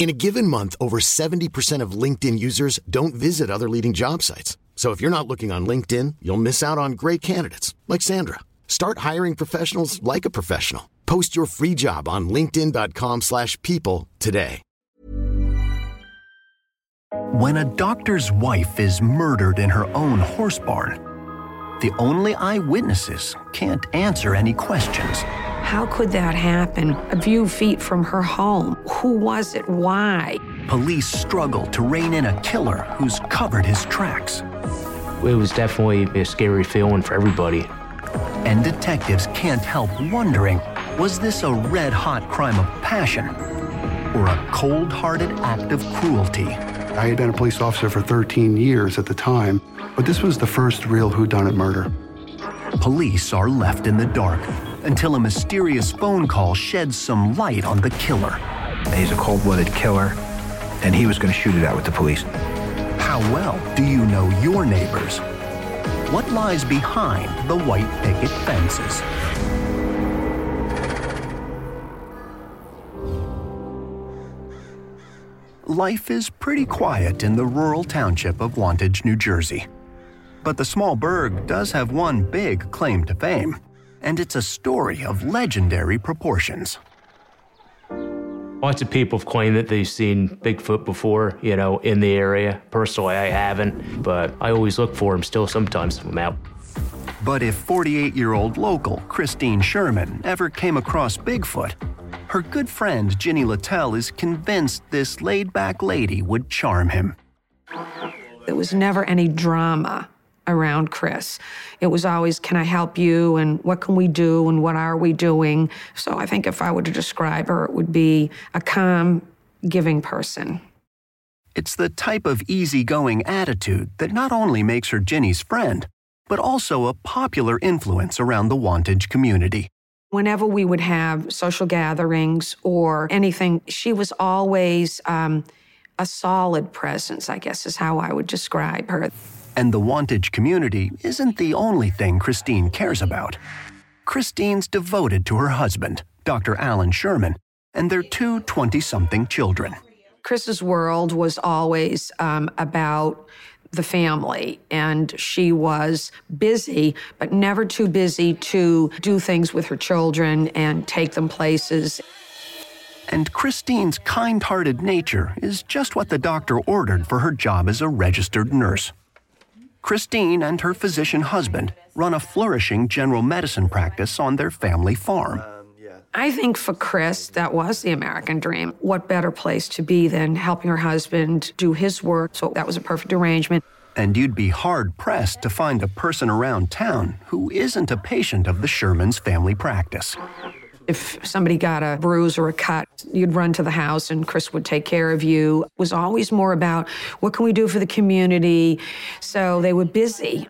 In a given month, over 70% of LinkedIn users don't visit other leading job sites. So if you're not looking on LinkedIn, you'll miss out on great candidates like Sandra. Start hiring professionals like a professional. Post your free job on linkedin.com/people today. When a doctor's wife is murdered in her own horse barn, the only eyewitnesses can't answer any questions. How could that happen? A few feet from her home. Who was it? Why? Police struggle to rein in a killer who's covered his tracks. It was definitely a scary feeling for everybody. And detectives can't help wondering was this a red hot crime of passion or a cold hearted act of cruelty? I had been a police officer for 13 years at the time, but this was the first real whodunit murder. Police are left in the dark until a mysterious phone call sheds some light on the killer. He's a cold blooded killer, and he was going to shoot it out with the police. How well do you know your neighbors? What lies behind the white picket fences? Life is pretty quiet in the rural township of Wantage, New Jersey. But the small burg does have one big claim to fame, and it's a story of legendary proportions. Lots of people have claimed that they've seen Bigfoot before, you know, in the area. Personally, I haven't, but I always look for him still sometimes when I'm out. But if 48 year old local Christine Schurman ever came across Bigfoot, her good friend Ginny Littell is convinced this laid back lady would charm him. There was never any drama around Chris. It was always, can I help you? And what can we do? And what are we doing? So I think if I were to describe her, it would be a calm, giving person. It's the type of easygoing attitude that not only makes her Ginny's friend, but also a popular influence around the Wantage community. Whenever we would have social gatherings or anything, she was always um, a solid presence, I guess is how I would describe her. And the Wantage community isn't the only thing Christine cares about. Christine's devoted to her husband, Dr. Alan Schurman, and their two 20 something children. Chris's world was always um, about the family, and she was busy, but never too busy to do things with her children and take them places. And Christine's kind hearted nature is just what the doctor ordered for her job as a registered nurse. Christine and her physician husband run a flourishing general medicine practice on their family farm. I think for Chris, that was the American dream. What better place to be than helping her husband do his work? So that was a perfect arrangement. And you'd be hard pressed to find a person around town who isn't a patient of the Schurman's family practice. If somebody got a bruise or a cut, you'd run to the house and Chris would take care of you. It was always more about what can we do for the community? So they were busy.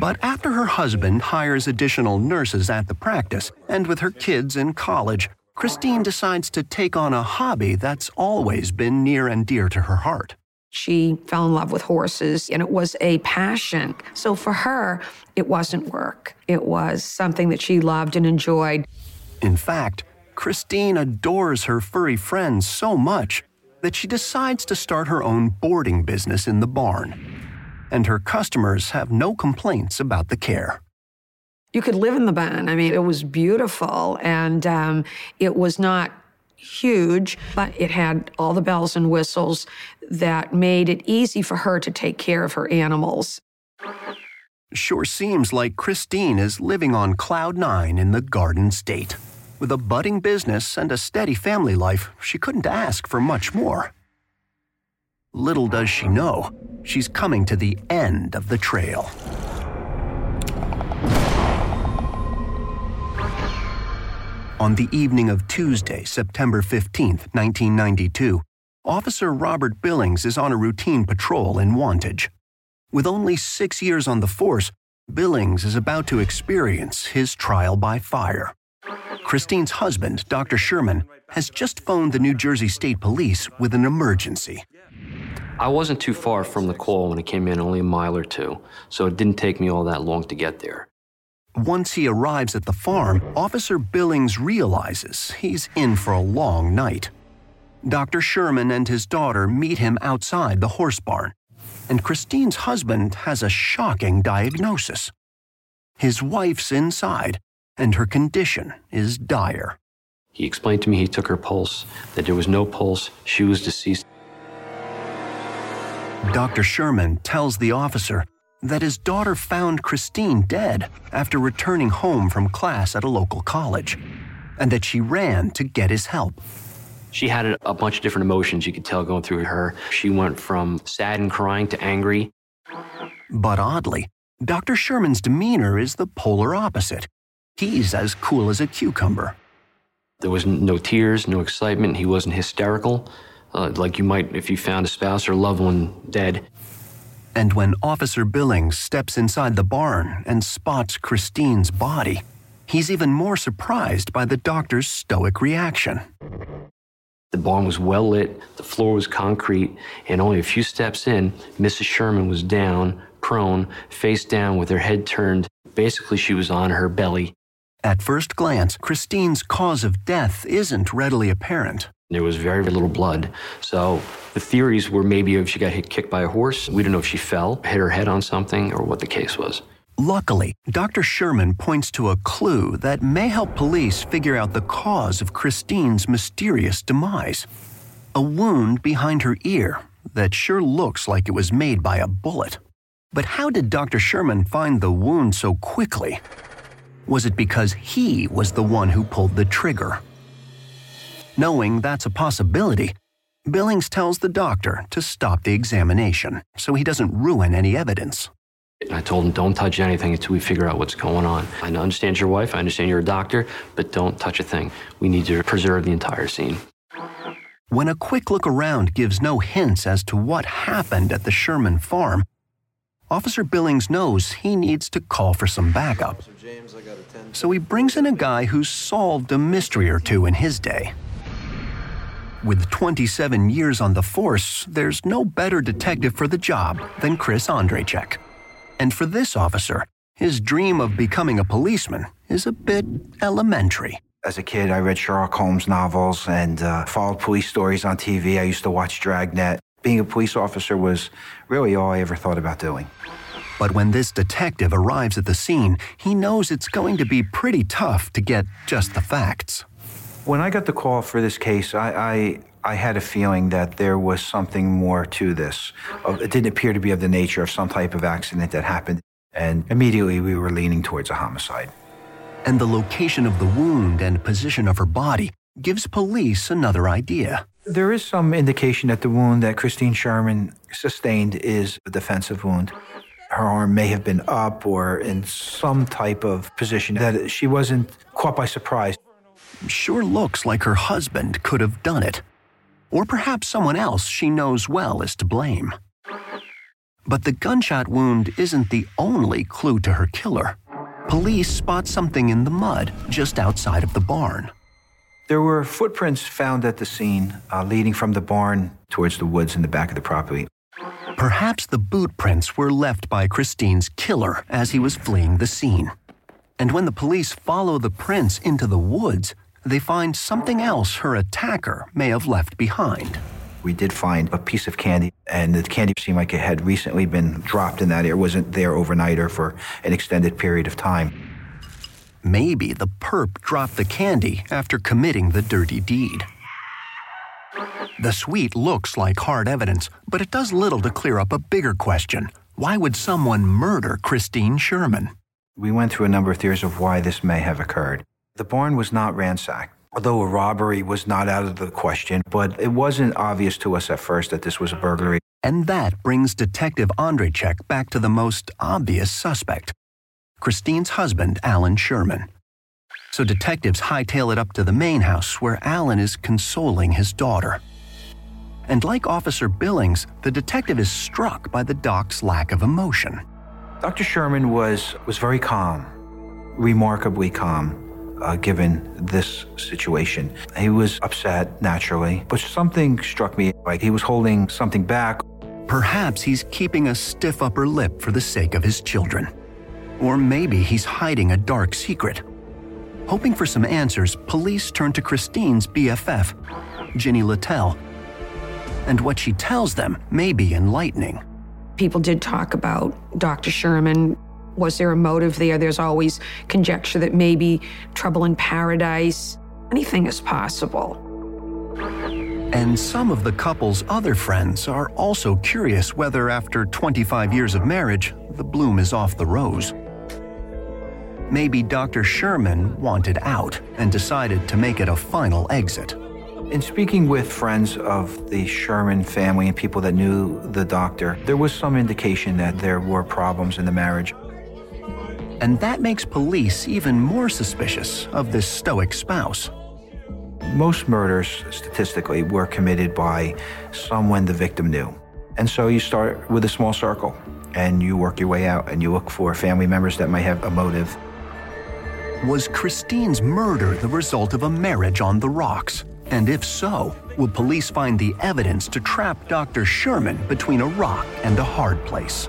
But after her husband hires additional nurses at the practice, and with her kids in college, Christine decides to take on a hobby that's always been near and dear to her heart. She fell in love with horses and it was a passion. So for her, it wasn't work. It was something that she loved and enjoyed. In fact, Christine adores her furry friends so much that she decides to start her own boarding business in the barn. And her customers have no complaints about the care. You could live in the barn. I mean, it was beautiful and um, it was not huge, but it had all the bells and whistles that made it easy for her to take care of her animals. Sure seems like Christine is living on cloud nine in the Garden State. With a budding business and a steady family life, she couldn't ask for much more. Little does she know, she's coming to the end of the trail. On the evening of Tuesday, September 15, 1992, Officer Robert Billings is on a routine patrol in Wantage. With only six years on the force, Billings is about to experience his trial by fire. Christine's husband, Dr. Schurman, has just phoned the New Jersey State Police with an emergency. I wasn't too far from the call when it came in, only a mile or two, so it didn't take me all that long to get there. Once he arrives at the farm, Officer Billings realizes he's in for a long night. Dr. Schurman and his daughter meet him outside the horse barn, and Christine's husband has a shocking diagnosis. His wife's inside, and her condition is dire. He explained to me he took her pulse, that there was no pulse, she was deceased. Dr. Schurman tells the officer that his daughter found Christine dead after returning home from class at a local college, and that she ran to get his help. She had a bunch of different emotions you could tell going through her. She went from sad and crying to angry. But oddly, Dr. Schurman's demeanor is the polar opposite. He's as cool as a cucumber. There was no tears, no excitement. He wasn't hysterical, uh, like you might if you found a spouse or loved one dead. And when Officer Billings steps inside the barn and spots Christine's body, he's even more surprised by the doctor's stoic reaction. The barn was well lit, the floor was concrete, and only a few steps in, Mrs. Schurman was down, prone, face down with her head turned. Basically, she was on her belly. At first glance, Christine's cause of death isn't readily apparent. There was very, very little blood. So the theories were maybe if she got hit kicked by a horse. We don't know if she fell, hit her head on something, or what the case was. Luckily, Dr. Schurman points to a clue that may help police figure out the cause of Christine's mysterious demise. A wound behind her ear that sure looks like it was made by a bullet. But how did Dr. Schurman find the wound so quickly? Was it because he was the one who pulled the trigger? Knowing that's a possibility, Billings tells the doctor to stop the examination so he doesn't ruin any evidence. I told him, don't touch anything until we figure out what's going on. I understand your wife, I understand you're a doctor, but don't touch a thing. We need to preserve the entire scene. When a quick look around gives no hints as to what happened at the Schurman farm, Officer Billings knows he needs to call for some backup. So he brings in a guy who's solved a mystery or two in his day. With 27 years on the force, there's no better detective for the job than Chris Ondrejczyk. And for this officer, his dream of becoming a policeman is a bit elementary. As a kid, I read Sherlock Holmes novels and uh, followed police stories on TV. I used to watch Dragnet. Being a police officer was really all I ever thought about doing. But when this detective arrives at the scene, he knows it's going to be pretty tough to get just the facts. When I got the call for this case, I, I, had a feeling that there was something more to this. Uh, It didn't appear to be of the nature of some type of accident that happened, and immediately we were leaning towards a homicide. And the location of the wound and position of her body gives police another idea. There is some indication that the wound that Christine Schurman sustained is a defensive wound. Her arm may have been up or in some type of position that she wasn't caught by surprise. Sure looks like her husband could have done it. Or perhaps someone else she knows well is to blame. But the gunshot wound isn't the only clue to her killer. Police spot something in the mud just outside of the barn. There were footprints found at the scene uh, leading from the barn towards the woods in the back of the property. Perhaps the boot prints were left by Christine's killer as he was fleeing the scene. And when the police follow the prints into the woods, they find something else her attacker may have left behind. We did find a piece of candy, and the candy seemed like it had recently been dropped in that area. It wasn't there overnight or for an extended period of time. Maybe the perp dropped the candy after committing the dirty deed. The sweet looks like hard evidence, but it does little to clear up a bigger question. Why would someone murder Christine Schurman? We went through a number of theories of why this may have occurred. The barn was not ransacked. Although a robbery was not out of the question, but it wasn't obvious to us at first that this was a burglary. And that brings Detective Andrejek back to the most obvious suspect Christine's husband, Alan Schurman. So detectives hightail it up to the main house where Alan is consoling his daughter. And like Officer Billings, the detective is struck by the doc's lack of emotion. Dr. Schurman was, was very calm, remarkably calm uh, given this situation. He was upset, naturally, but something struck me like he was holding something back. Perhaps he's keeping a stiff upper lip for the sake of his children. Or maybe he's hiding a dark secret. Hoping for some answers, police turn to Christine's BFF, Ginny Littell. And what she tells them may be enlightening. People did talk about Dr. Schurman was there a motive there? There's always conjecture that maybe trouble in paradise. Anything is possible. And some of the couple's other friends are also curious whether, after 25 years of marriage, the bloom is off the rose. Maybe Dr. Schurman wanted out and decided to make it a final exit. In speaking with friends of the Schurman family and people that knew the doctor, there was some indication that there were problems in the marriage. And that makes police even more suspicious of this stoic spouse. Most murders, statistically, were committed by someone the victim knew. And so you start with a small circle and you work your way out and you look for family members that might have a motive. Was Christine's murder the result of a marriage on the rocks? And if so, will police find the evidence to trap Dr. Schurman between a rock and a hard place?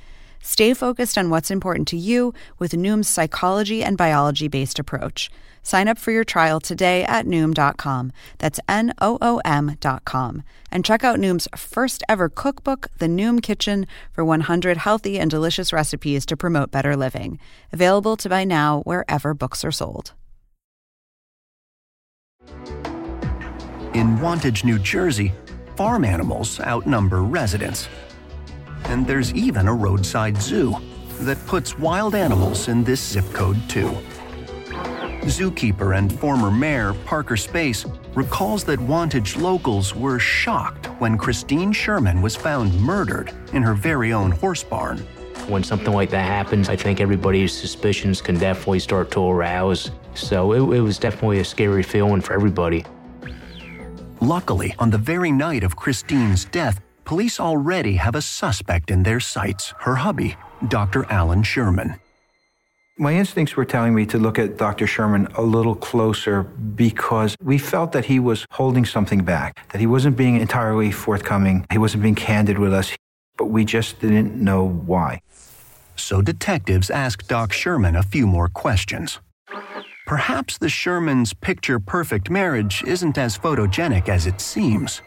Stay focused on what's important to you with Noom's psychology and biology based approach. Sign up for your trial today at Noom.com. That's N O O M.com. And check out Noom's first ever cookbook, The Noom Kitchen, for 100 healthy and delicious recipes to promote better living. Available to buy now wherever books are sold. In Wantage, New Jersey, farm animals outnumber residents. And there's even a roadside zoo that puts wild animals in this zip code too. Zookeeper and former mayor Parker Space recalls that Wantage locals were shocked when Christine Schurman was found murdered in her very own horse barn. When something like that happens, I think everybody's suspicions can definitely start to arouse. So it, it was definitely a scary feeling for everybody. Luckily, on the very night of Christine's death, police already have a suspect in their sights her hubby, Dr. Alan Schurman. My instincts were telling me to look at Dr. Schurman a little closer because we felt that he was holding something back, that he wasn't being entirely forthcoming, he wasn't being candid with us, but we just didn't know why. So detectives asked Doc Schurman a few more questions. Perhaps the Schurman's picture perfect marriage isn't as photogenic as it seems.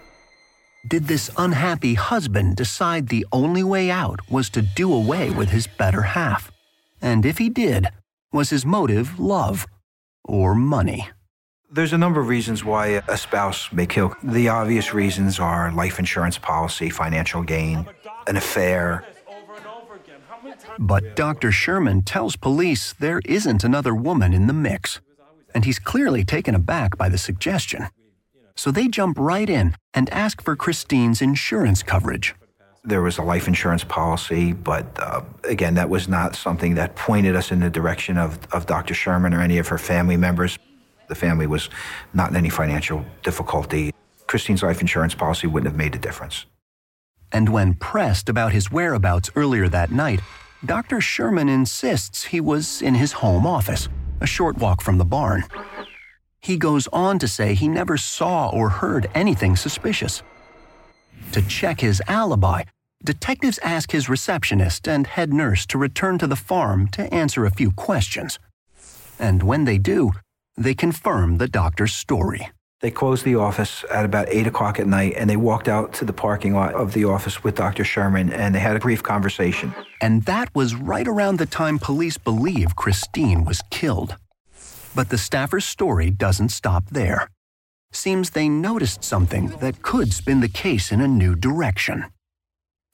Did this unhappy husband decide the only way out was to do away with his better half? And if he did, was his motive love or money? There's a number of reasons why a spouse may kill. The obvious reasons are life insurance policy, financial gain, an affair. But Dr. Schurman tells police there isn't another woman in the mix, and he's clearly taken aback by the suggestion. So they jump right in and ask for Christine's insurance coverage. There was a life insurance policy, but uh, again, that was not something that pointed us in the direction of, of Dr. Schurman or any of her family members. The family was not in any financial difficulty. Christine's life insurance policy wouldn't have made a difference. And when pressed about his whereabouts earlier that night, Dr. Schurman insists he was in his home office, a short walk from the barn. He goes on to say he never saw or heard anything suspicious. To check his alibi, detectives ask his receptionist and head nurse to return to the farm to answer a few questions. And when they do, they confirm the doctor's story. They closed the office at about 8 o'clock at night and they walked out to the parking lot of the office with Dr. Schurman and they had a brief conversation. And that was right around the time police believe Christine was killed. But the staffer's story doesn't stop there. Seems they noticed something that could spin the case in a new direction.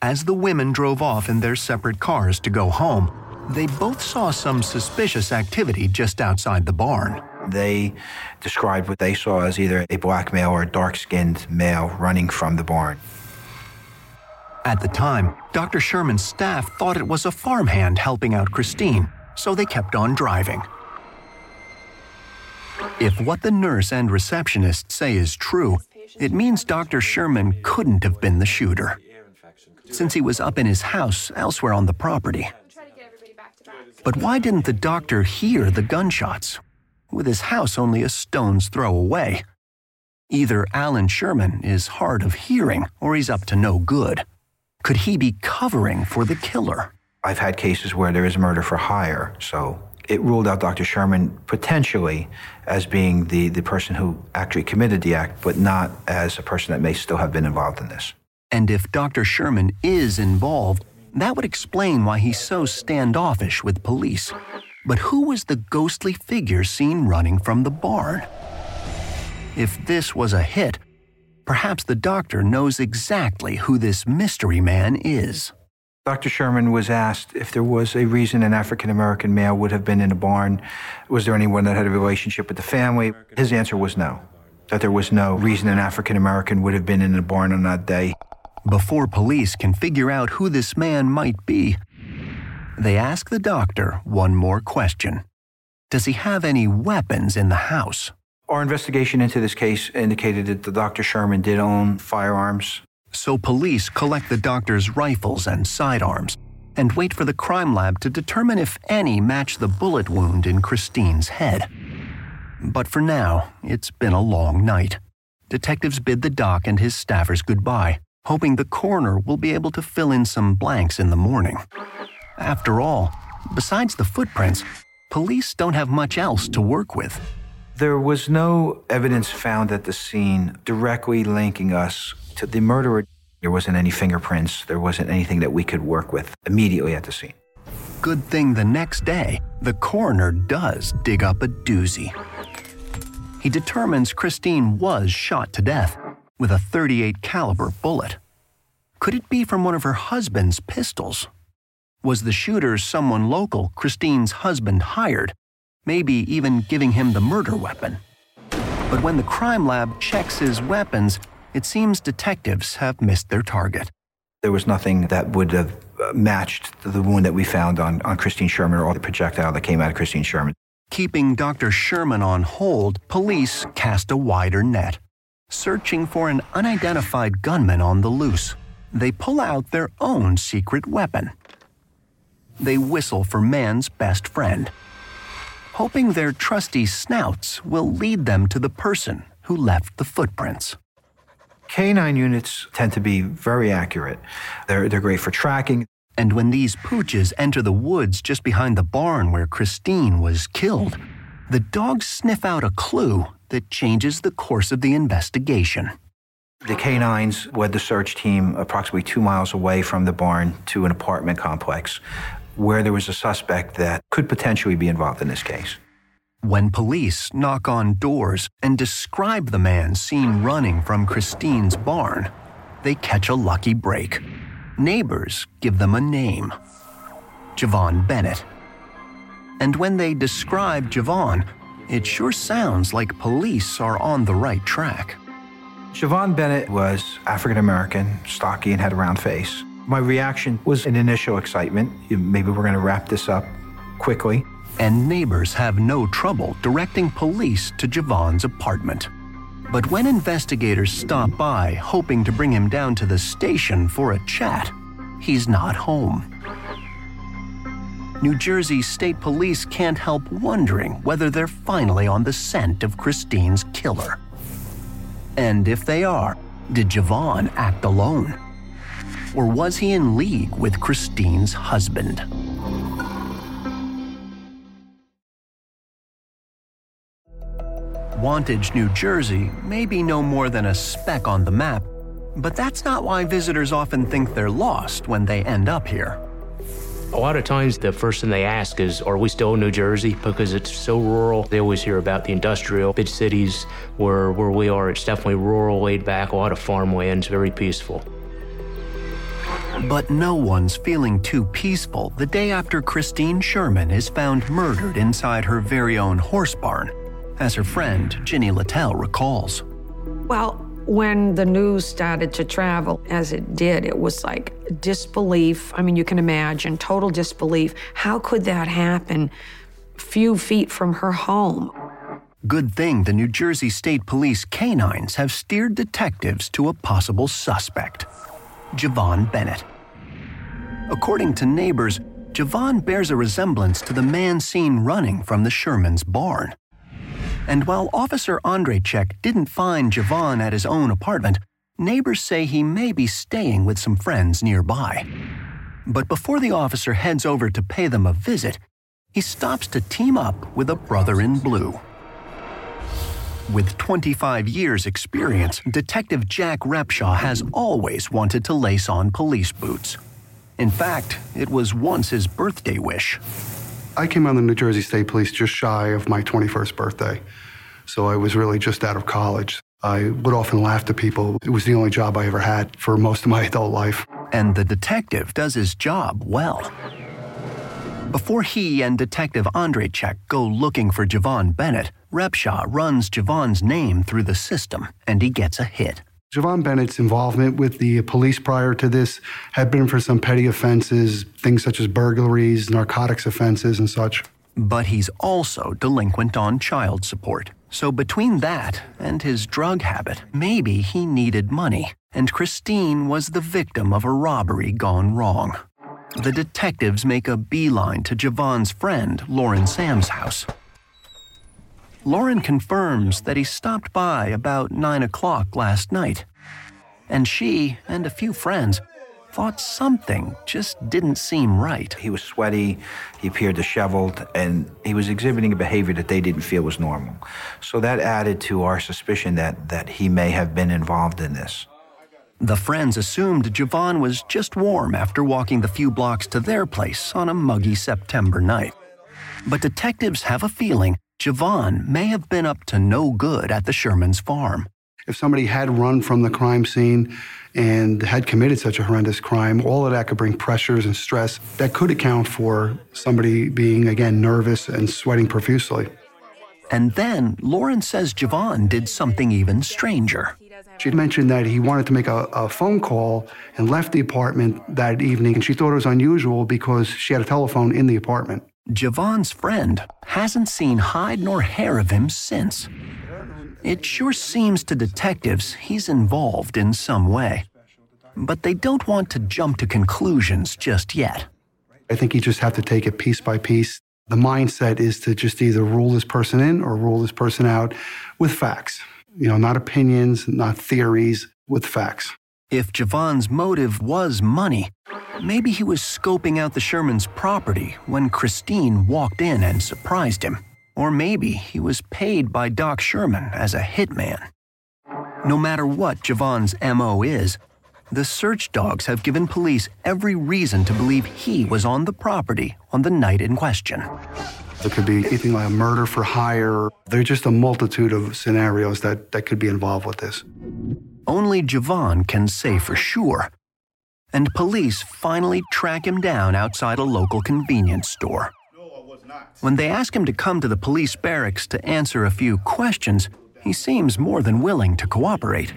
As the women drove off in their separate cars to go home, they both saw some suspicious activity just outside the barn. They described what they saw as either a black male or a dark skinned male running from the barn. At the time, Dr. Schurman's staff thought it was a farmhand helping out Christine, so they kept on driving. If what the nurse and receptionist say is true, it means Dr. Schurman couldn't have been the shooter since he was up in his house elsewhere on the property. But why didn't the doctor hear the gunshots, with his house only a stone's throw away? Either Alan Schurman is hard of hearing or he's up to no good. Could he be covering for the killer? I've had cases where there is murder for hire, so it ruled out Dr. Schurman potentially as being the, the person who actually committed the act, but not as a person that may still have been involved in this. And if Dr. Schurman is involved, that would explain why he's so standoffish with police. But who was the ghostly figure seen running from the barn? If this was a hit, perhaps the doctor knows exactly who this mystery man is. Dr. Schurman was asked if there was a reason an African American male would have been in a barn. Was there anyone that had a relationship with the family? His answer was no, that there was no reason an African American would have been in a barn on that day. Before police can figure out who this man might be, they ask the doctor one more question Does he have any weapons in the house? Our investigation into this case indicated that the Dr. Schurman did own firearms. So police collect the doctor's rifles and sidearms and wait for the crime lab to determine if any match the bullet wound in Christine's head. But for now, it's been a long night. Detectives bid the doc and his staffers goodbye hoping the coroner will be able to fill in some blanks in the morning. After all, besides the footprints, police don't have much else to work with. There was no evidence found at the scene directly linking us to the murderer. There wasn't any fingerprints, there wasn't anything that we could work with immediately at the scene. Good thing the next day, the coroner does dig up a doozy. He determines Christine was shot to death with a 38 caliber bullet. Could it be from one of her husband's pistols? Was the shooter someone local Christine's husband hired, maybe even giving him the murder weapon? But when the crime lab checks his weapons, it seems detectives have missed their target. There was nothing that would have uh, matched the wound that we found on, on Christine Schurman or the projectile that came out of Christine Schurman. Keeping Dr. Schurman on hold, police cast a wider net, searching for an unidentified gunman on the loose. They pull out their own secret weapon. They whistle for man's best friend, hoping their trusty snouts will lead them to the person who left the footprints. Canine units tend to be very accurate. They're, they're great for tracking. And when these pooches enter the woods just behind the barn where Christine was killed, the dogs sniff out a clue that changes the course of the investigation. The canines led the search team approximately two miles away from the barn to an apartment complex where there was a suspect that could potentially be involved in this case. When police knock on doors and describe the man seen running from Christine's barn, they catch a lucky break. Neighbors give them a name Javon Bennett. And when they describe Javon, it sure sounds like police are on the right track. Javon Bennett was African American, stocky, and had a round face. My reaction was an initial excitement. Maybe we're going to wrap this up quickly. And neighbors have no trouble directing police to Javon's apartment. But when investigators stop by hoping to bring him down to the station for a chat, he's not home. New Jersey State Police can't help wondering whether they're finally on the scent of Christine's killer. And if they are, did Javon act alone? Or was he in league with Christine's husband? Wantage, New Jersey may be no more than a speck on the map, but that's not why visitors often think they're lost when they end up here. A lot of times, the first thing they ask is, Are we still in New Jersey? Because it's so rural. They always hear about the industrial big cities where, where we are. It's definitely rural, laid back, a lot of farmlands, very peaceful. But no one's feeling too peaceful the day after Christine Schurman is found murdered inside her very own horse barn, as her friend Ginny Littell recalls. Well, when the news started to travel as it did, it was like disbelief. I mean, you can imagine total disbelief. How could that happen few feet from her home? Good thing the New Jersey State Police canines have steered detectives to a possible suspect Javon Bennett. According to neighbors, Javon bears a resemblance to the man seen running from the Schurman's barn. And while Officer Andreychek didn't find Javon at his own apartment, neighbors say he may be staying with some friends nearby. But before the officer heads over to pay them a visit, he stops to team up with a brother in blue. With 25 years' experience, Detective Jack Repshaw has always wanted to lace on police boots. In fact, it was once his birthday wish. I came on the New Jersey State Police just shy of my 21st birthday. So I was really just out of college. I would often laugh to people. It was the only job I ever had for most of my adult life. And the detective does his job well. Before he and Detective Andreychek go looking for Javon Bennett, Repshaw runs Javon's name through the system and he gets a hit. Javon Bennett's involvement with the police prior to this had been for some petty offenses, things such as burglaries, narcotics offenses, and such. But he's also delinquent on child support. So between that and his drug habit, maybe he needed money, and Christine was the victim of a robbery gone wrong. The detectives make a beeline to Javon's friend, Lauren Sam's house. Lauren confirms that he stopped by about 9 o'clock last night. And she and a few friends thought something just didn't seem right. He was sweaty, he appeared disheveled, and he was exhibiting a behavior that they didn't feel was normal. So that added to our suspicion that, that he may have been involved in this. The friends assumed Javon was just warm after walking the few blocks to their place on a muggy September night. But detectives have a feeling Javon may have been up to no good at the Schurman's farm. If somebody had run from the crime scene and had committed such a horrendous crime, all of that could bring pressures and stress that could account for somebody being, again, nervous and sweating profusely. And then Lauren says Javon did something even stranger. She'd mentioned that he wanted to make a, a, phone call and left the apartment that evening, and she thought it was unusual because she had a telephone in the apartment. Javon's friend hasn't seen hide nor hair of him since. It sure seems to detectives he's involved in some way. But they don't want to jump to conclusions just yet. I think you just have to take it piece by piece. The mindset is to just either rule this person in or rule this person out with facts. You know, not opinions, not theories, with facts. If Javon's motive was money, maybe he was scoping out the Schurman's property when Christine walked in and surprised him. Or maybe he was paid by Doc Schurman as a hitman. No matter what Javon's MO is, the search dogs have given police every reason to believe he was on the property on the night in question. There could be anything like a murder for hire. There's just a multitude of scenarios that, that could be involved with this. Only Javon can say for sure. And police finally track him down outside a local convenience store. When they ask him to come to the police barracks to answer a few questions, he seems more than willing to cooperate.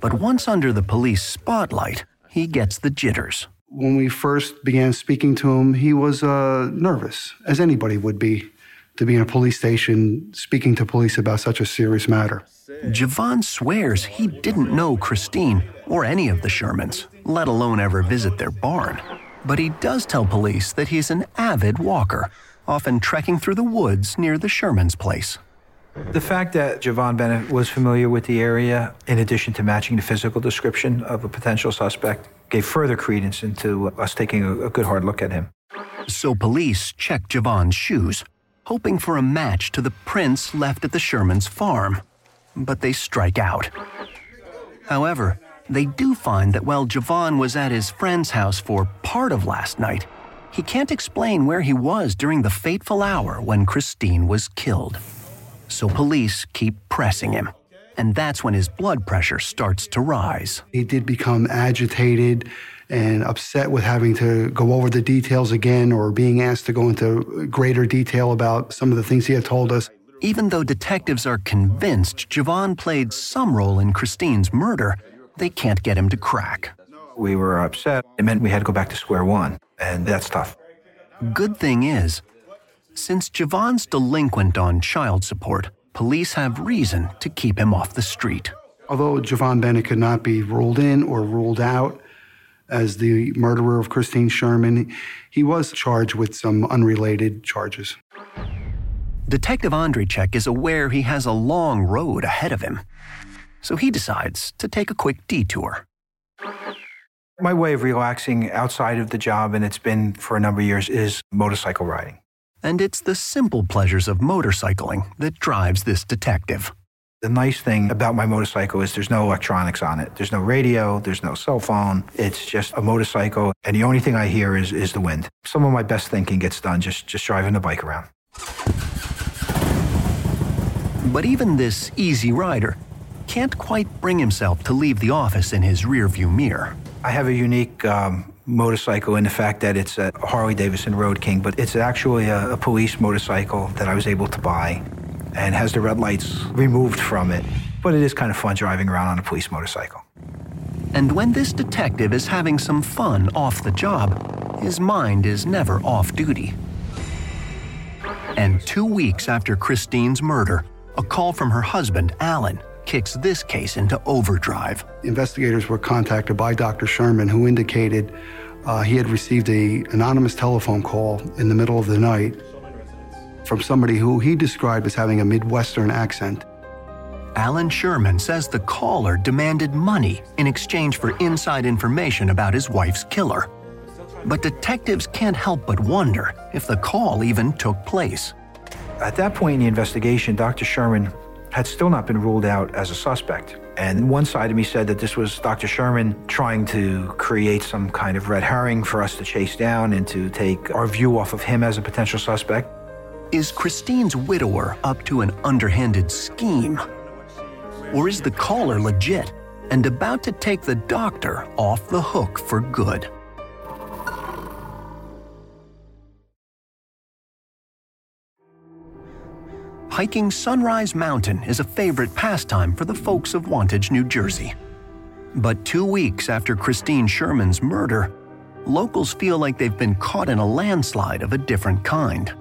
But once under the police spotlight, he gets the jitters. When we first began speaking to him, he was uh, nervous, as anybody would be, to be in a police station speaking to police about such a serious matter. Javon swears he didn't know Christine or any of the Schurmans, let alone ever visit their barn. But he does tell police that he's an avid walker often trekking through the woods near the Schurman's place. The fact that Javon Bennett was familiar with the area, in addition to matching the physical description of a potential suspect, gave further credence into us taking a, a good hard look at him. So police check Javon's shoes, hoping for a match to the prints left at the Schurman's farm. But they strike out. However, they do find that while Javon was at his friend's house for part of last night, he can't explain where he was during the fateful hour when Christine was killed. So police keep pressing him. And that's when his blood pressure starts to rise. He did become agitated and upset with having to go over the details again or being asked to go into greater detail about some of the things he had told us. Even though detectives are convinced Javon played some role in Christine's murder, they can't get him to crack. We were upset. It meant we had to go back to square one and that's tough. Good thing is, since Javon's delinquent on child support, police have reason to keep him off the street. Although Javon Bennett could not be ruled in or ruled out as the murderer of Christine Schurman, he was charged with some unrelated charges. Detective Andrzejczyk is aware he has a long road ahead of him, so he decides to take a quick detour. My way of relaxing outside of the job, and it's been for a number of years, is motorcycle riding. And it's the simple pleasures of motorcycling that drives this detective. The nice thing about my motorcycle is there's no electronics on it. There's no radio, there's no cell phone. It's just a motorcycle, and the only thing I hear is, is the wind. Some of my best thinking gets done just, just driving the bike around. But even this easy rider can't quite bring himself to leave the office in his rearview mirror. I have a unique um, motorcycle in the fact that it's a Harley Davidson Road King, but it's actually a, a police motorcycle that I was able to buy and has the red lights removed from it. But it is kind of fun driving around on a police motorcycle. And when this detective is having some fun off the job, his mind is never off duty. And two weeks after Christine's murder, a call from her husband, Alan, kicks this case into overdrive. Investigators were contacted by Dr. Schurman, who indicated uh, he had received a anonymous telephone call in the middle of the night from somebody who he described as having a Midwestern accent. Alan Schurman says the caller demanded money in exchange for inside information about his wife's killer. But detectives can't help but wonder if the call even took place. At that point in the investigation, Dr. Schurman had still not been ruled out as a suspect. And one side of me said that this was Dr. Schurman trying to create some kind of red herring for us to chase down and to take our view off of him as a potential suspect. Is Christine's widower up to an underhanded scheme? Or is the caller legit and about to take the doctor off the hook for good? Hiking Sunrise Mountain is a favorite pastime for the folks of Wantage, New Jersey. But two weeks after Christine Schurman's murder, locals feel like they've been caught in a landslide of a different kind.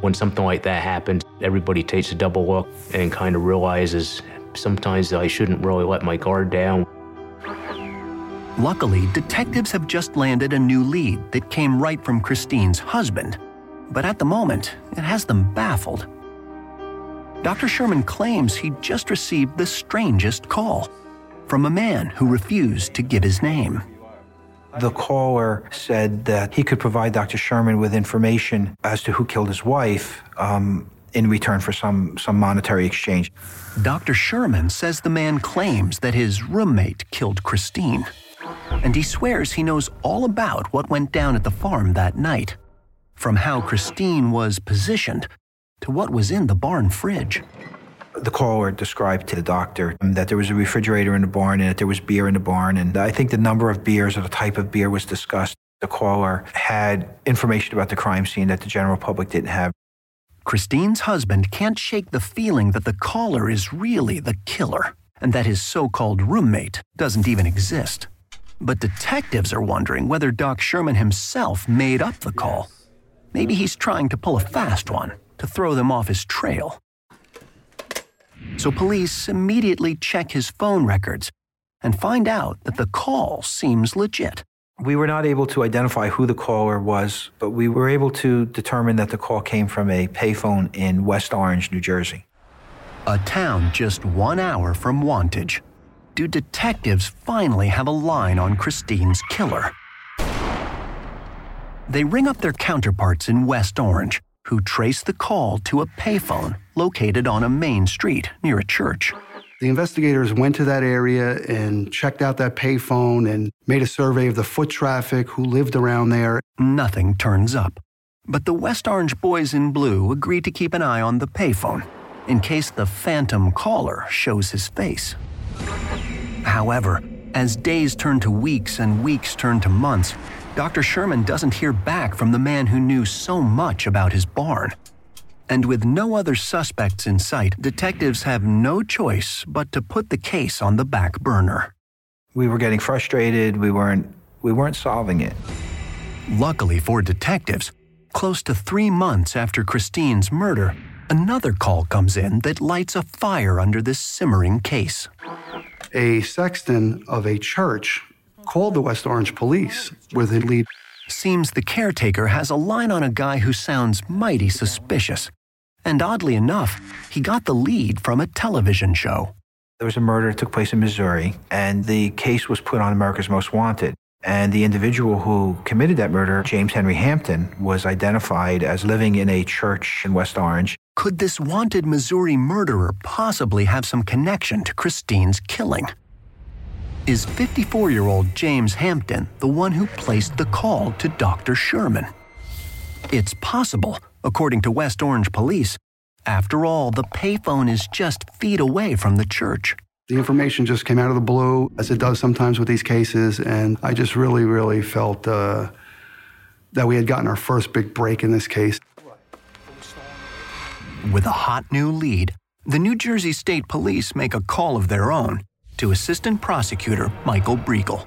When something like that happens, everybody takes a double look and kind of realizes sometimes I shouldn't really let my guard down. Luckily, detectives have just landed a new lead that came right from Christine's husband. But at the moment, it has them baffled. Dr. Schurman claims he just received the strangest call from a man who refused to give his name. The caller said that he could provide Dr. Schurman with information as to who killed his wife um, in return for some, some monetary exchange. Dr. Schurman says the man claims that his roommate killed Christine, and he swears he knows all about what went down at the farm that night, from how Christine was positioned to what was in the barn fridge. The caller described to the doctor that there was a refrigerator in the barn and that there was beer in the barn. And I think the number of beers or the type of beer was discussed. The caller had information about the crime scene that the general public didn't have. Christine's husband can't shake the feeling that the caller is really the killer and that his so called roommate doesn't even exist. But detectives are wondering whether Doc Schurman himself made up the call. Maybe he's trying to pull a fast one to throw them off his trail. So police immediately check his phone records and find out that the call seems legit. We were not able to identify who the caller was, but we were able to determine that the call came from a payphone in West Orange, New Jersey. A town just one hour from Wantage. Do detectives finally have a line on Christine's killer? They ring up their counterparts in West Orange who trace the call to a payphone located on a main street near a church. The investigators went to that area and checked out that payphone and made a survey of the foot traffic who lived around there. Nothing turns up. But the West Orange boys in blue agreed to keep an eye on the payphone in case the phantom caller shows his face. However, as days turn to weeks and weeks turn to months, Dr. Schurman doesn't hear back from the man who knew so much about his barn. And with no other suspects in sight, detectives have no choice but to put the case on the back burner. We were getting frustrated, we weren't we weren't solving it. Luckily for detectives, close to 3 months after Christine's murder, another call comes in that lights a fire under this simmering case. A sexton of a church called the West Orange police with a lead. Seems the caretaker has a line on a guy who sounds mighty suspicious. And oddly enough, he got the lead from a television show. There was a murder that took place in Missouri, and the case was put on America's Most Wanted. And the individual who committed that murder, James Henry Hampton, was identified as living in a church in West Orange. Could this wanted Missouri murderer possibly have some connection to Christine's killing? Is 54 year old James Hampton the one who placed the call to Dr. Schurman? It's possible, according to West Orange police. After all, the payphone is just feet away from the church. The information just came out of the blue, as it does sometimes with these cases, and I just really, really felt uh, that we had gotten our first big break in this case. With a hot new lead, the New Jersey State Police make a call of their own to Assistant Prosecutor Michael Briegel.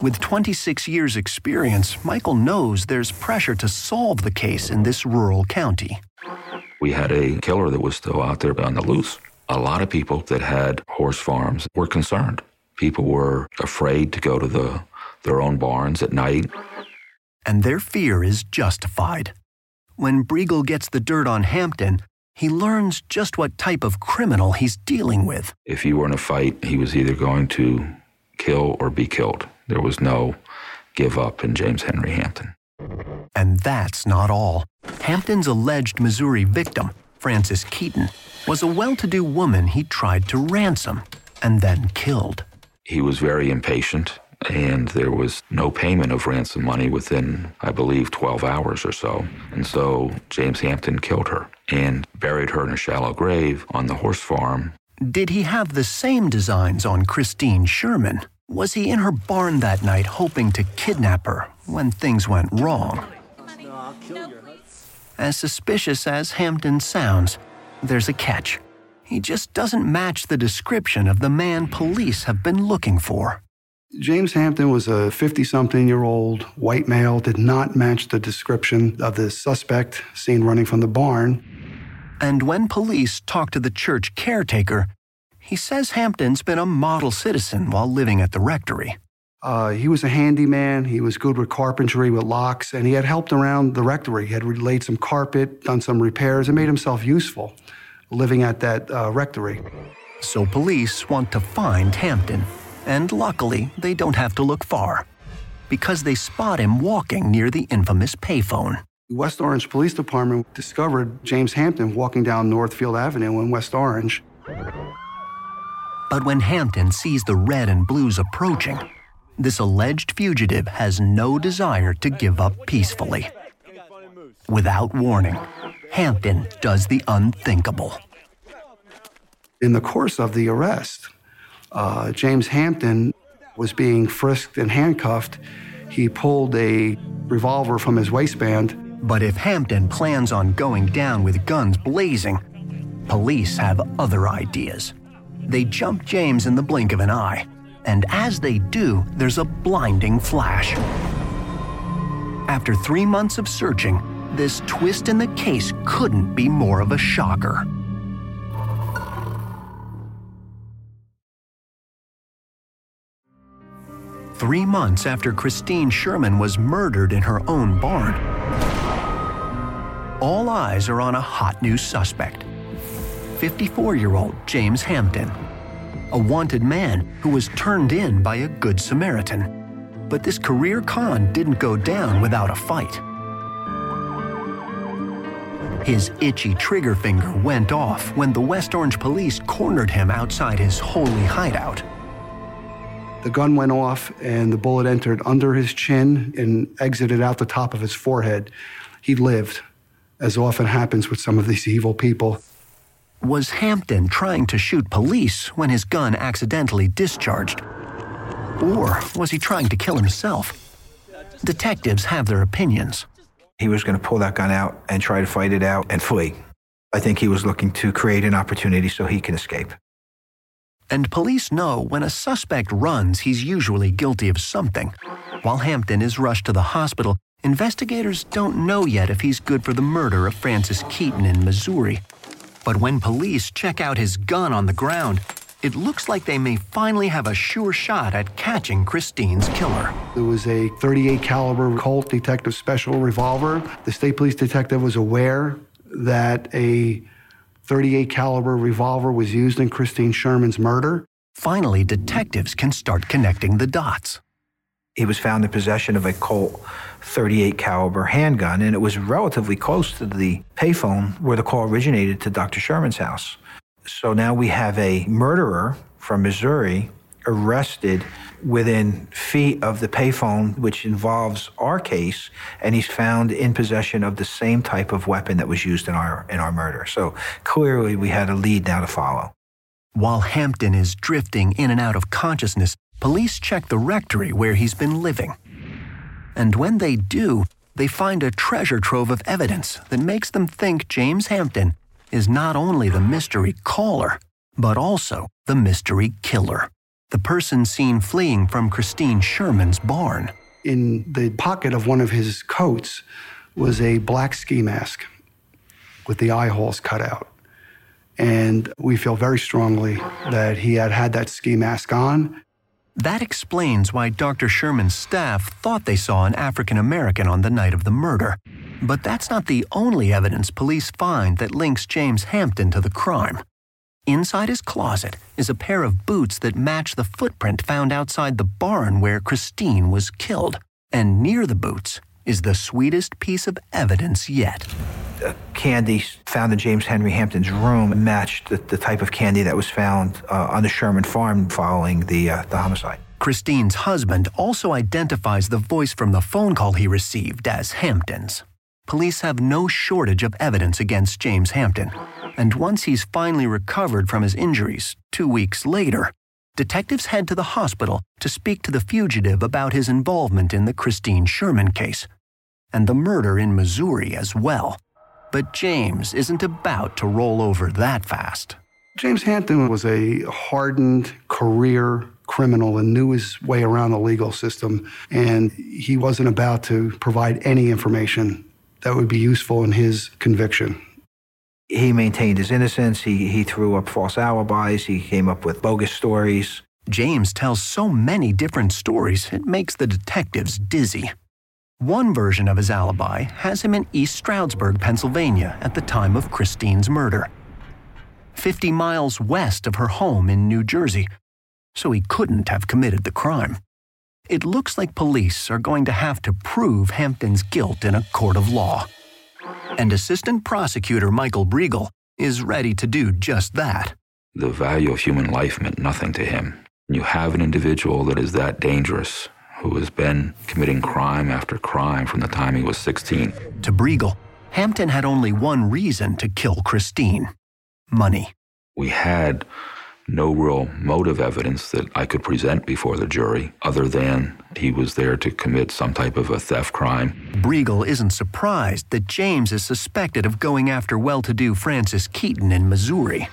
With 26 years' experience, Michael knows there's pressure to solve the case in this rural county. We had a killer that was still out there on the loose. A lot of people that had horse farms were concerned. People were afraid to go to the, their own barns at night. And their fear is justified. When Briegel gets the dirt on Hampton, he learns just what type of criminal he's dealing with. If you were in a fight, he was either going to kill or be killed. There was no give up in James Henry Hampton. And that's not all. Hampton's alleged Missouri victim, Frances Keaton, was a well to do woman he tried to ransom and then killed. He was very impatient, and there was no payment of ransom money within, I believe, 12 hours or so. And so James Hampton killed her and buried her in a shallow grave on the horse farm. Did he have the same designs on Christine Schurman? Was he in her barn that night hoping to kidnap her when things went wrong? As suspicious as Hampton sounds, there's a catch. He just doesn't match the description of the man police have been looking for. James Hampton was a 50 something year old white male, did not match the description of the suspect seen running from the barn. And when police talk to the church caretaker, he says Hampton's been a model citizen while living at the rectory. Uh, he was a handyman. He was good with carpentry, with locks, and he had helped around the rectory. He had laid some carpet, done some repairs, and made himself useful living at that uh, rectory. So police want to find Hampton. And luckily, they don't have to look far because they spot him walking near the infamous payphone. The West Orange Police Department discovered James Hampton walking down Northfield Avenue in West Orange. But when Hampton sees the red and blues approaching, this alleged fugitive has no desire to give up peacefully. Without warning, Hampton does the unthinkable. In the course of the arrest, uh, James Hampton was being frisked and handcuffed. He pulled a revolver from his waistband. But if Hampton plans on going down with guns blazing, police have other ideas. They jump James in the blink of an eye, and as they do, there's a blinding flash. After three months of searching, this twist in the case couldn't be more of a shocker. Three months after Christine Schurman was murdered in her own barn, all eyes are on a hot new suspect 54 year old James Hampton, a wanted man who was turned in by a good Samaritan. But this career con didn't go down without a fight. His itchy trigger finger went off when the West Orange police cornered him outside his holy hideout. The gun went off and the bullet entered under his chin and exited out the top of his forehead. He lived, as often happens with some of these evil people. Was Hampton trying to shoot police when his gun accidentally discharged? Or was he trying to kill himself? Detectives have their opinions. He was going to pull that gun out and try to fight it out and flee. I think he was looking to create an opportunity so he can escape. And police know when a suspect runs, he's usually guilty of something. While Hampton is rushed to the hospital, investigators don't know yet if he's good for the murder of Frances Keaton in Missouri. But when police check out his gun on the ground, it looks like they may finally have a sure shot at catching Christine's killer. It was a 38 caliber Colt Detective Special revolver. The state police detective was aware that a 38 caliber revolver was used in Christine Schurman's murder. Finally, detectives can start connecting the dots. He was found in possession of a Colt 38 caliber handgun, and it was relatively close to the payphone where the call originated to Dr. Schurman's house. So now we have a murderer from Missouri arrested within feet of the payphone, which involves our case, and he's found in possession of the same type of weapon that was used in our in our murder. So clearly, we had a lead now to follow. While Hampton is drifting in and out of consciousness, police check the rectory where he's been living. And when they do, they find a treasure trove of evidence that makes them think James Hampton is not only the mystery caller, but also the mystery killer the person seen fleeing from Christine Schurman's barn. In the pocket of one of his coats was a black ski mask with the eye holes cut out. And we feel very strongly that he had had that ski mask on. That explains why Dr. Schurman's staff thought they saw an African American on the night of the murder. But that's not the only evidence police find that links James Hampton to the crime. Inside his closet is a pair of boots that match the footprint found outside the barn where Christine was killed. And near the boots is the sweetest piece of evidence yet. The candy found in James Henry Hampton's room matched the, the type of candy that was found uh, on the Schurman farm following the, uh, the homicide. Christine's husband also identifies the voice from the phone call he received as Hampton's. Police have no shortage of evidence against James Hampton, and once he's finally recovered from his injuries, two weeks later, detectives head to the hospital to speak to the fugitive about his involvement in the Christine Schurman case and the murder in Missouri as well. But James isn't about to roll over that fast. James Hampton was a hardened career criminal and knew his way around the legal system, and he wasn't about to provide any information that would be useful in his conviction. He maintained his innocence. He, he threw up false alibis. He came up with bogus stories. James tells so many different stories, it makes the detectives dizzy. One version of his alibi has him in East Stroudsburg, Pennsylvania at the time of Christine's murder. 50 miles west of her home in New Jersey, so he couldn't have committed the crime. It looks like police are going to have to prove Hampton's guilt in a court of law. And Assistant Prosecutor Michael Briegel is ready to do just that. The value of human life meant nothing to him. You have an individual that is that dangerous who has been committing crime after crime from the time he was 16. To Briegel, Hampton had only one reason to kill Christine money. We had no real motive evidence that I could present before the jury other than he was there to commit some type of a theft crime. Briegel isn't surprised that James is suspected of going after well to do Frances Keaton in Missouri,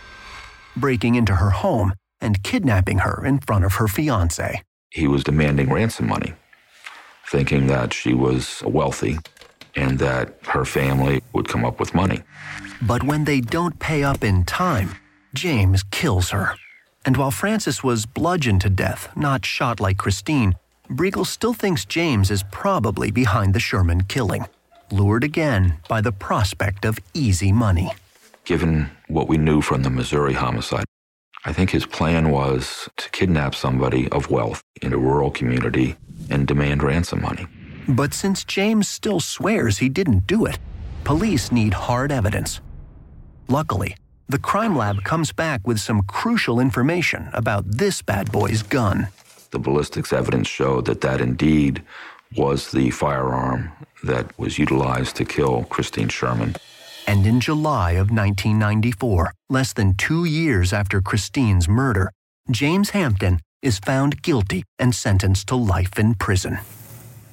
breaking into her home and kidnapping her in front of her fiance he was demanding ransom money, thinking that she was wealthy and that her family would come up with money. But when they don't pay up in time, James kills her. And while Frances was bludgeoned to death, not shot like Christine, Briegel still thinks James is probably behind the Schurman killing, lured again by the prospect of easy money. Given what we knew from the Missouri homicide, I think his plan was to kidnap somebody of wealth in a rural community and demand ransom money. But since James still swears he didn't do it, police need hard evidence. Luckily, the crime lab comes back with some crucial information about this bad boy's gun. The ballistics evidence showed that that indeed was the firearm that was utilized to kill Christine Schurman. And in July of 1994, less than two years after Christine's murder, James Hampton is found guilty and sentenced to life in prison.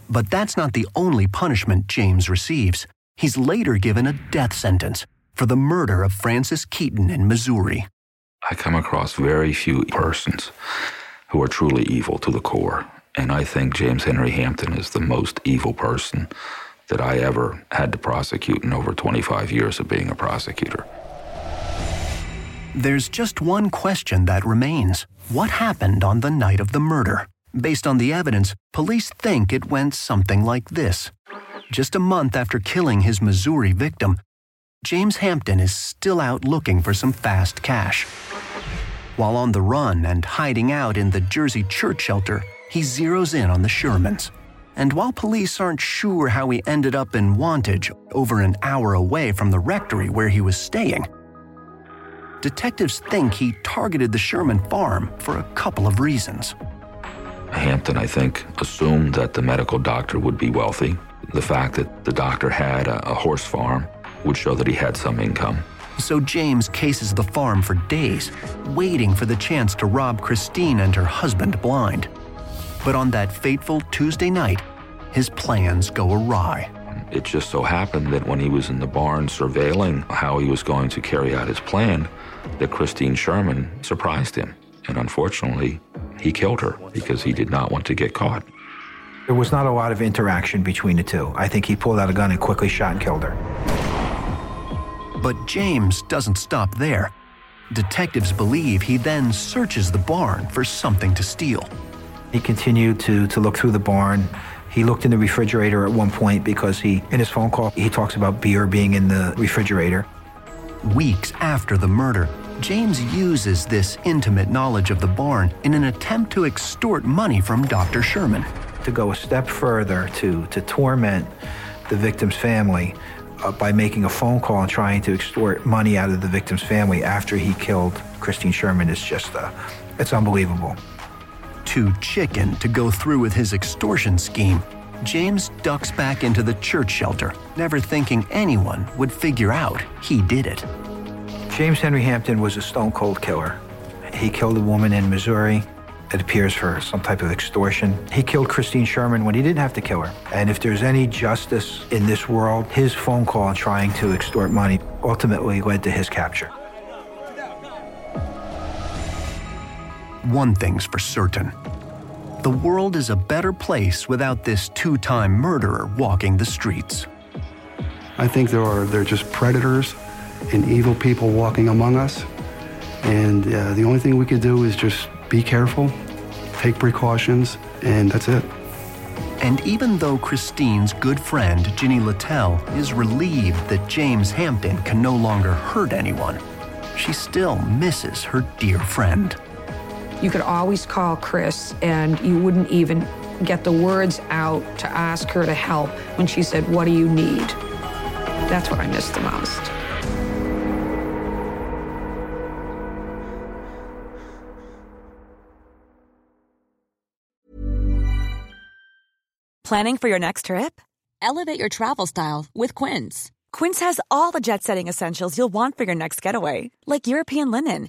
But that's not the only punishment James receives. He's later given a death sentence for the murder of Frances Keaton in Missouri. I come across very few persons who are truly evil to the core, and I think James Henry Hampton is the most evil person that I ever had to prosecute in over 25 years of being a prosecutor. There's just one question that remains. What happened on the night of the murder? Based on the evidence, police think it went something like this. Just a month after killing his Missouri victim, James Hampton is still out looking for some fast cash. While on the run and hiding out in the Jersey church shelter, he zeroes in on the Schurmans. And while police aren't sure how he ended up in Wantage, over an hour away from the rectory where he was staying, detectives think he targeted the Schurman farm for a couple of reasons. Hampton, I think, assumed that the medical doctor would be wealthy. The fact that the doctor had a, a horse farm would show that he had some income. So James cases the farm for days, waiting for the chance to rob Christine and her husband blind. But on that fateful Tuesday night, his plans go awry. It just so happened that when he was in the barn surveilling how he was going to carry out his plan, that Christine Schurman surprised him. And unfortunately, he killed her because he did not want to get caught. There was not a lot of interaction between the two. I think he pulled out a gun and quickly shot and killed her. But James doesn't stop there. Detectives believe he then searches the barn for something to steal. He continued to, to look through the barn. He looked in the refrigerator at one point because he, in his phone call, he talks about beer being in the refrigerator. Weeks after the murder, James uses this intimate knowledge of the barn in an attempt to extort money from Dr. Schurman. To go a step further, to, to torment the victim's family uh, by making a phone call and trying to extort money out of the victim's family after he killed Christine Schurman is just, uh, it's unbelievable. Too chicken to go through with his extortion scheme, James ducks back into the church shelter, never thinking anyone would figure out he did it. James Henry Hampton was a stone cold killer. He killed a woman in Missouri. It appears for some type of extortion. He killed Christine Schurman when he didn't have to kill her. And if there's any justice in this world, his phone call trying to extort money ultimately led to his capture. One thing's for certain the world is a better place without this two time murderer walking the streets. I think there are they're just predators and evil people walking among us. And uh, the only thing we could do is just be careful, take precautions, and that's it. And even though Christine's good friend, Ginny Littell, is relieved that James Hampton can no longer hurt anyone, she still misses her dear friend. You could always call Chris, and you wouldn't even get the words out to ask her to help when she said, What do you need? That's what I miss the most. Planning for your next trip? Elevate your travel style with Quince. Quince has all the jet setting essentials you'll want for your next getaway, like European linen,